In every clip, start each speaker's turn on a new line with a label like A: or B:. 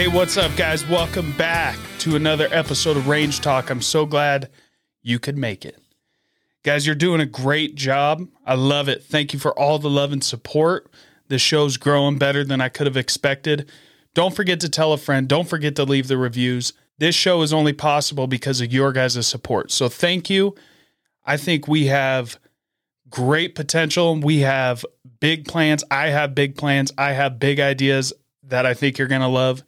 A: Hey, what's up, guys? Welcome back to another episode of Range Talk. I'm so glad you could make it. Guys, you're doing a great job. I love it. Thank you for all the love and support. The show's growing better than I could have expected. Don't forget to tell a friend. Don't forget to leave the reviews. This show is only possible because of your guys' support. So thank you. I think we have great potential. We have big plans. I have big plans. I have big ideas that I think you're going to love.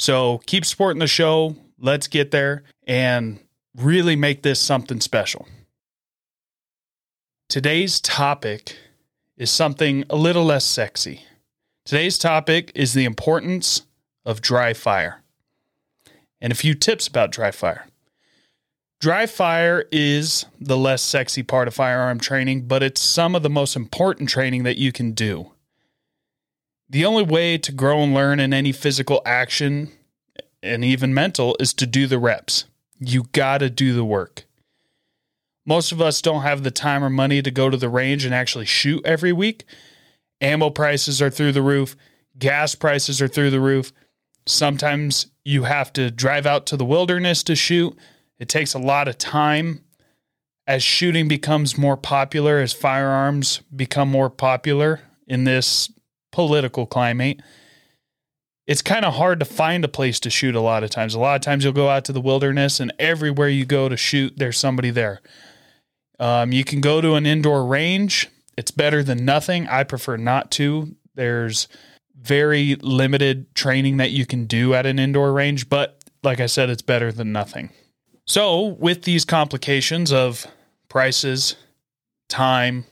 A: So keep supporting the show. Let's get there and really make this something special. Today's topic is something a little less sexy. Today's topic is the importance of dry fire and a few tips about dry fire. Dry fire is the less sexy part of firearm training, but it's some of the most important training that you can do. The only way to grow and learn in any physical action and even mental is to do the reps. You got to do the work. Most of us don't have the time or money to go to the range and actually shoot every week. Ammo prices are through the roof, gas prices are through the roof. Sometimes you have to drive out to the wilderness to shoot. It takes a lot of time. As shooting becomes more popular, as firearms become more popular in this political climate, it's kind of hard to find a place to shoot a lot of times. A lot of times you'll go out to the wilderness, and everywhere you go to shoot, there's somebody there. Um, you can go to an indoor range. It's better than nothing. I prefer not to. There's very limited training that you can do at an indoor range, but like I said, it's better than nothing. So, with these complications of prices, time,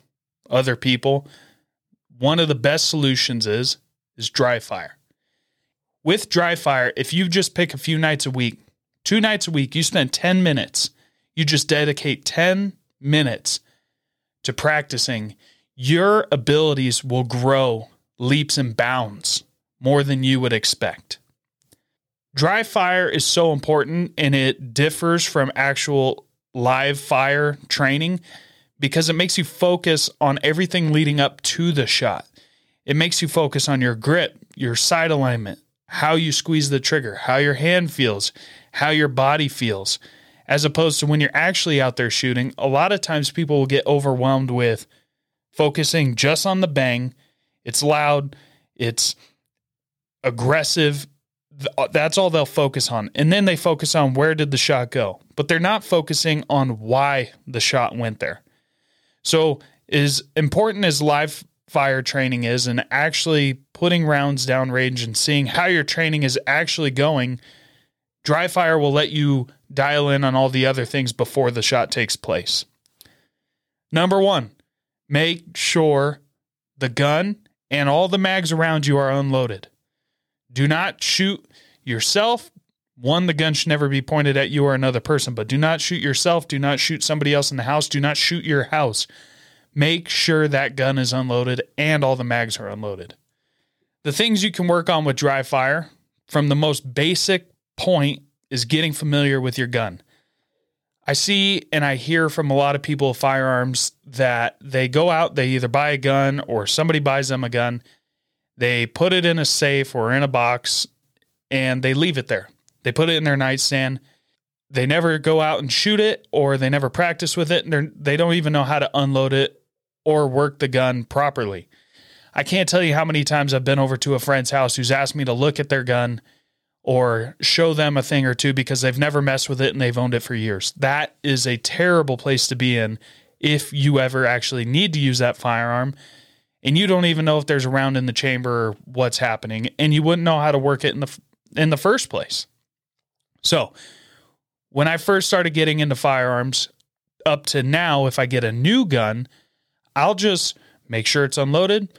A: other people, one of the best solutions is is dry fire. With dry fire, if you just pick a few nights a week, two nights a week, you spend 10 minutes, you just dedicate 10 minutes to practicing, your abilities will grow leaps and bounds more than you would expect. Dry fire is so important and it differs from actual live fire training because it makes you focus on everything leading up to the shot. It makes you focus on your grip, your sight alignment, how you squeeze the trigger, how your hand feels, how your body feels, as opposed to when you're actually out there shooting. A lot of times people will get overwhelmed with focusing just on the bang. It's loud, it's aggressive. Uh, that's all they'll focus on. And then they focus on where did the shot go, but they're not focusing on why the shot went there. So, as important as live fire training is and actually putting rounds down range and seeing how your training is actually going, dry fire will let you dial in on all the other things before the shot takes place. Number one, make sure the gun and all the mags around you are unloaded. Do not shoot yourself. One, the gun should never be pointed at you or another person, but do not shoot yourself. Do not shoot somebody else in the house. Do not shoot your house make sure that gun is unloaded and all the mags are unloaded. The things you can work on with dry fire from the most basic point is getting familiar with your gun. I see and I hear from a lot of people with firearms that they go out, they either buy a gun or somebody buys them a gun, they put it in a safe or in a box, and they leave it there. They put it in their nightstand. They never go out and shoot it, or they never practice with it, and they don't even know how to unload it or work the gun properly. I can't tell you how many times I've been over to a friend's house who's asked me to look at their gun or show them a thing or two because they've never messed with it and they've owned it for years. That is a terrible place to be in if you ever actually need to use that firearm and you don't even know if there's a round in the chamber or what's happening and you wouldn't know how to work it in the in the first place. So, when I first started getting into firearms up to now if I get a new gun, I'll just make sure it's unloaded,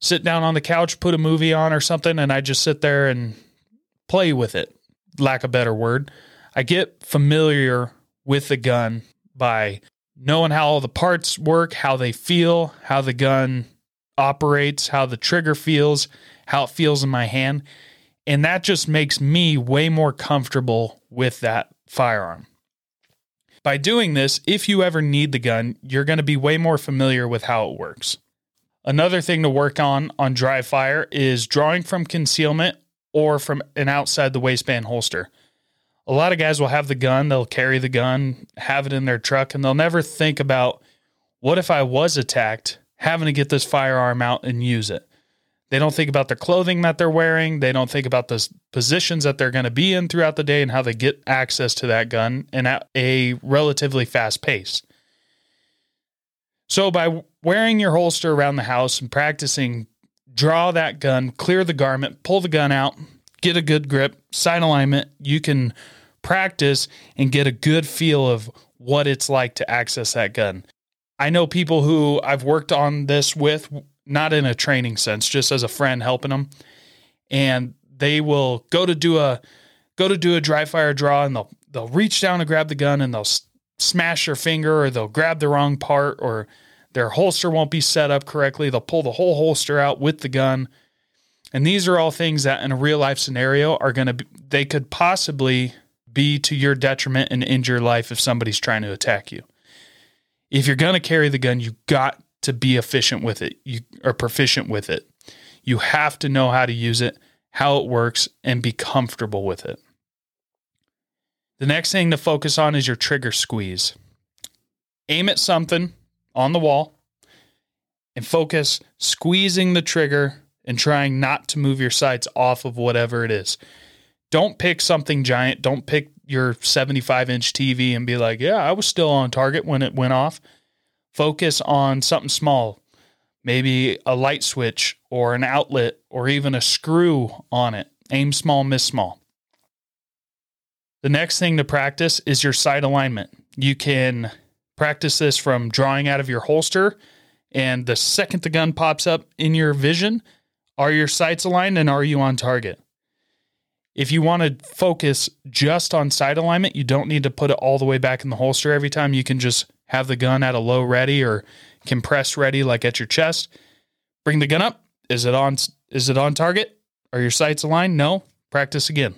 A: sit down on the couch, put a movie on or something, and I just sit there and play with it, lack a better word. I get familiar with the gun by knowing how all the parts work, how they feel, how the gun operates, how the trigger feels, how it feels in my hand. And that just makes me way more comfortable with that firearm. By doing this, if you ever need the gun, you're going to be way more familiar with how it works. Another thing to work on on dry fire is drawing from concealment or from an outside the waistband holster. A lot of guys will have the gun, they'll carry the gun, have it in their truck, and they'll never think about what if I was attacked, having to get this firearm out and use it. They don't think about the clothing that they're wearing. They don't think about the positions that they're going to be in throughout the day and how they get access to that gun and at a relatively fast pace. So, by wearing your holster around the house and practicing, draw that gun, clear the garment, pull the gun out, get a good grip, sight alignment, you can practice and get a good feel of what it's like to access that gun. I know people who I've worked on this with not in a training sense, just as a friend helping them. And they will go to do a go to do a dry fire draw, and they'll they'll reach down to grab the gun, and they'll s- smash their finger, or they'll grab the wrong part, or their holster won't be set up correctly. They'll pull the whole holster out with the gun. And these are all things that in a real life scenario are going to they could possibly be to your detriment and injure your life if somebody's trying to attack you. If you're going to carry the gun, you got to be efficient with it. You are proficient with it. You have to know how to use it, how it works, and be comfortable with it. The next thing to focus on is your trigger squeeze. Aim at something on the wall and focus squeezing the trigger and trying not to move your sights off of whatever it is. Don't pick something giant. Don't pick your 75 inch TV and be like, yeah, I was still on target when it went off focus on something small, maybe a light switch or an outlet or even a screw on it. Aim small, miss small. The next thing to practice is your sight alignment. You can practice this from drawing out of your holster, and the second the gun pops up in your vision, are your sights aligned and are you on target? If you want to focus just on sight alignment, you don't need to put it all the way back in the holster every time. You can just have the gun at a low ready or compressed ready like at your chest. Bring the gun up. Is it on is it on target? Are your sights aligned? No. Practice again.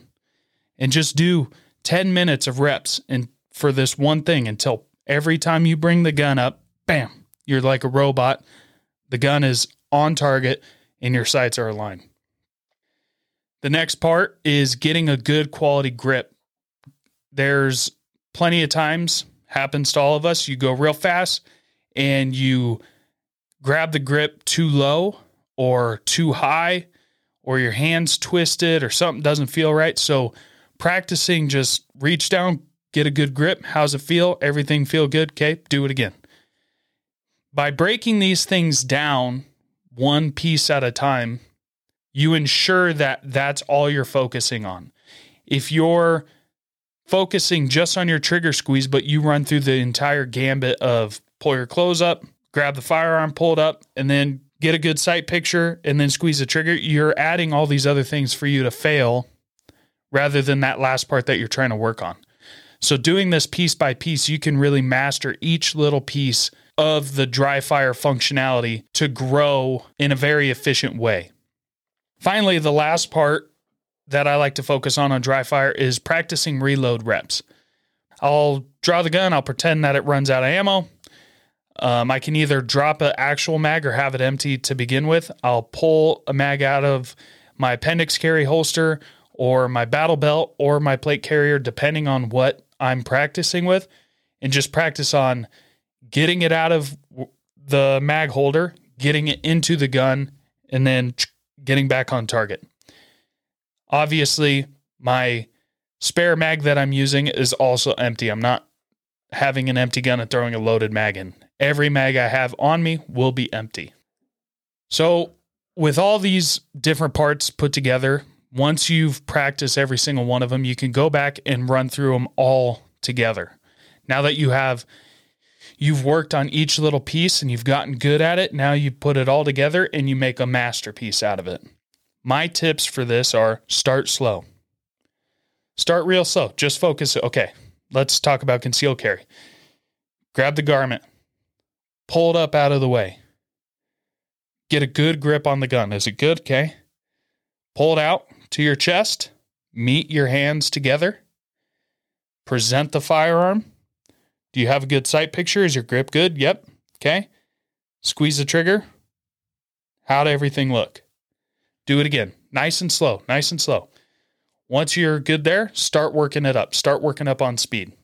A: And just do 10 minutes of reps and for this one thing until every time you bring the gun up, bam, you're like a robot. The gun is on target and your sights are aligned. The next part is getting a good quality grip. There's plenty of times happens to all of us. You go real fast and you grab the grip too low or too high, or your hands twisted or something doesn't feel right. So, practicing just reach down, get a good grip. How's it feel? Everything feel good? Okay, do it again. By breaking these things down one piece at a time, you ensure that that's all you're focusing on. If you're focusing just on your trigger squeeze, but you run through the entire gambit of pull your clothes up, grab the firearm, pull it up, and then get a good sight picture and then squeeze the trigger, you're adding all these other things for you to fail rather than that last part that you're trying to work on. So, doing this piece by piece, you can really master each little piece of the dry fire functionality to grow in a very efficient way. Finally, the last part that I like to focus on on dry fire is practicing reload reps. I'll draw the gun, I'll pretend that it runs out of ammo. Um, I can either drop an actual mag or have it empty to begin with. I'll pull a mag out of my appendix carry holster or my battle belt or my plate carrier, depending on what I'm practicing with, and just practice on getting it out of the mag holder, getting it into the gun, and then getting back on target. Obviously, my spare mag that I'm using is also empty. I'm not having an empty gun and throwing a loaded mag in. Every mag I have on me will be empty. So, with all these different parts put together, once you've practiced every single one of them, you can go back and run through them all together. Now that you have you've worked on each little piece and you've gotten good at it, now you put it all together and you make a masterpiece out of it. My tips for this are start slow. Start real slow. Just focus. Okay, let's talk about conceal carry. Grab the garment, pull it up out of the way. Get a good grip on the gun. Is it good? Okay. Pull it out to your chest. Meet your hands together. Present the firearm. Do you have a good sight picture? Is your grip good? Yep. Okay. Squeeze the trigger. How'd everything look? Do it again. nice and slow, nice and slow. Once you're good there, start working it up. Start working up on speed.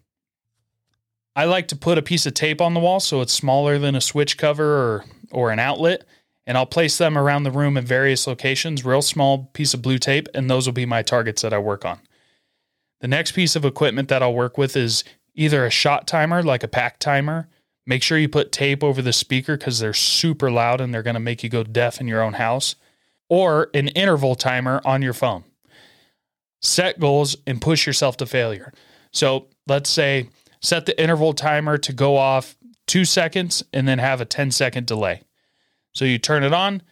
A: I like to put a piece of tape on the wall so it's smaller than a switch cover or, or an outlet, and I'll place them around the room in various locations, real small piece of blue tape, and those will be my targets that I work on. The next piece of equipment that I'll work with is either a shot timer, like a PACT timer. Make sure you put tape over the speaker because they're super loud and they're going to make you go deaf in your own house, or an interval timer on your phone. Set goals and push yourself to failure. So let's say set the interval timer to go off two seconds and then have a 10 second delay. So you turn it on,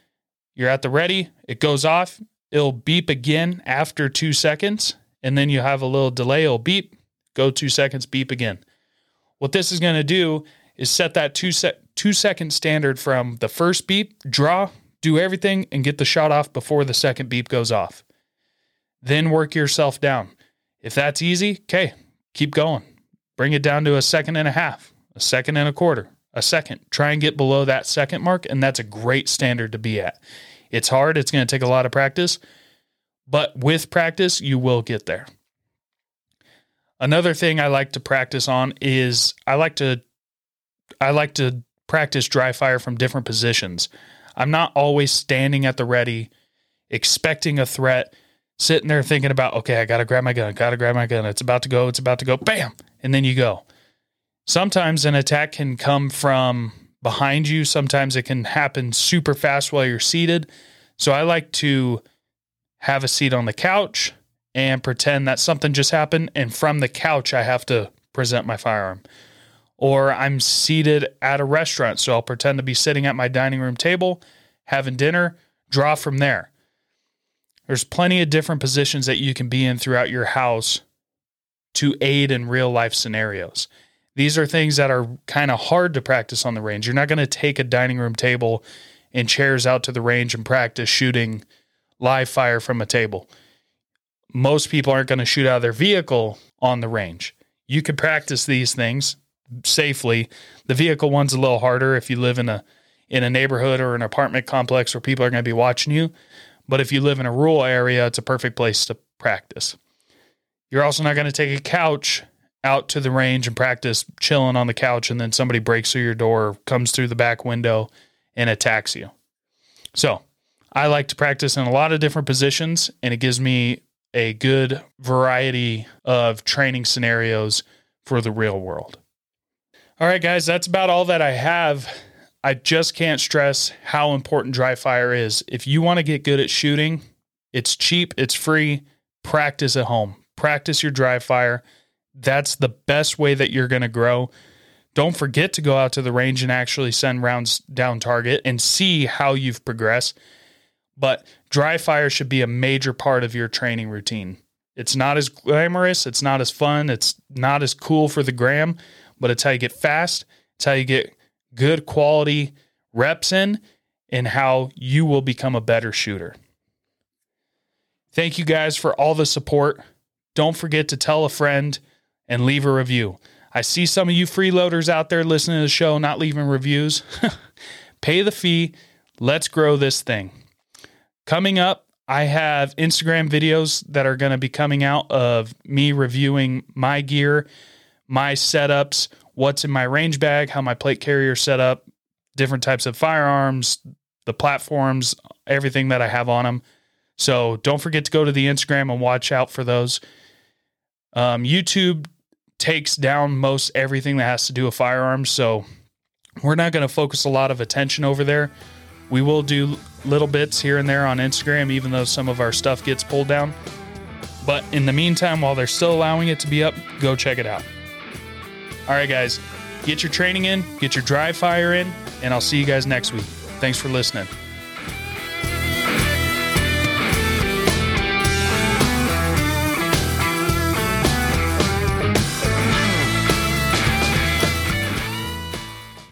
A: you're at the ready, it goes off, it'll beep again after two seconds, and then you have a little delay, it'll beep, go two seconds, beep again. What this is going to do is set that two, se- two second standard from the first beep, draw, do everything, and get the shot off before the second beep goes off. Then work yourself down. If that's easy, okay, keep going. Bring it down to a second and a half, a second and a quarter, a second. Try and get below that second mark, and that's a great standard to be at. It's hard, it's going to take a lot of practice, but with practice, you will get there. Another thing I like to practice on is I like to I like to practice dry fire from different positions. I'm not always standing at the ready expecting a threat, sitting there thinking about, okay, I got to grab my gun, got to grab my gun. It's about to go, it's about to go. Bam and then you go. Sometimes an attack can come from behind you, sometimes it can happen super fast while you're seated. So I like to have a seat on the couch and pretend that something just happened. And from the couch, I have to present my firearm. Or I'm seated at a restaurant. So I'll pretend to be sitting at my dining room table, having dinner, draw from there. There's plenty of different positions that you can be in throughout your house to aid in real life scenarios. These are things that are kind of hard to practice on the range. You're not going to take a dining room table and chairs out to the range and practice shooting live fire from a table. Most people aren't going to shoot out of their vehicle on the range. You could practice these things safely. The vehicle one's a little harder if you live in a in a neighborhood or an apartment complex where people are going to be watching you. But if you live in a rural area, it's a perfect place to practice. You're also not going to take a couch out to the range and practice chilling on the couch and then somebody breaks through your door, comes through the back window and attacks you. So, I like to practice in a lot of different positions and it gives me a good variety of training scenarios for the real world. All right, guys, that's about all that I have. I just can't stress how important dry fire is. If you want to get good at shooting, it's cheap, it's free. Practice at home practice your dry fire. That's the best way that you're going to grow. Don't forget to go out to the range and actually send rounds down target and see how you've progressed. But dry fire should be a major part of your training routine. It's not as glamorous, it's not as fun, it's not as cool for the gram, but it's how you get fast, it's how you get good quality reps in, and how you will become a better shooter. Thank you guys for all the support. Don't forget to tell a friend and leave a review. I see some of you freeloaders out there listening to the show not leaving reviews. Pay the fee. Let's grow this thing. Coming up, I have Instagram videos that are going to be coming out of me reviewing my gear, my setups, what's in my range bag, how my plate carrier set up, different types of firearms, the platforms, everything that I have on them. So don't forget to go to the Instagram and watch out for those. Um, YouTube takes down most everything that has to do with firearms, so we're not going to focus a lot of attention over there. We will do little bits here and there on Instagram, even though some of our stuff gets pulled down. But in the meantime, while they're still allowing it to be up, go check it out. All right, guys, get your training in, get your dry fire in, and I'll see you guys next week. Thanks for listening.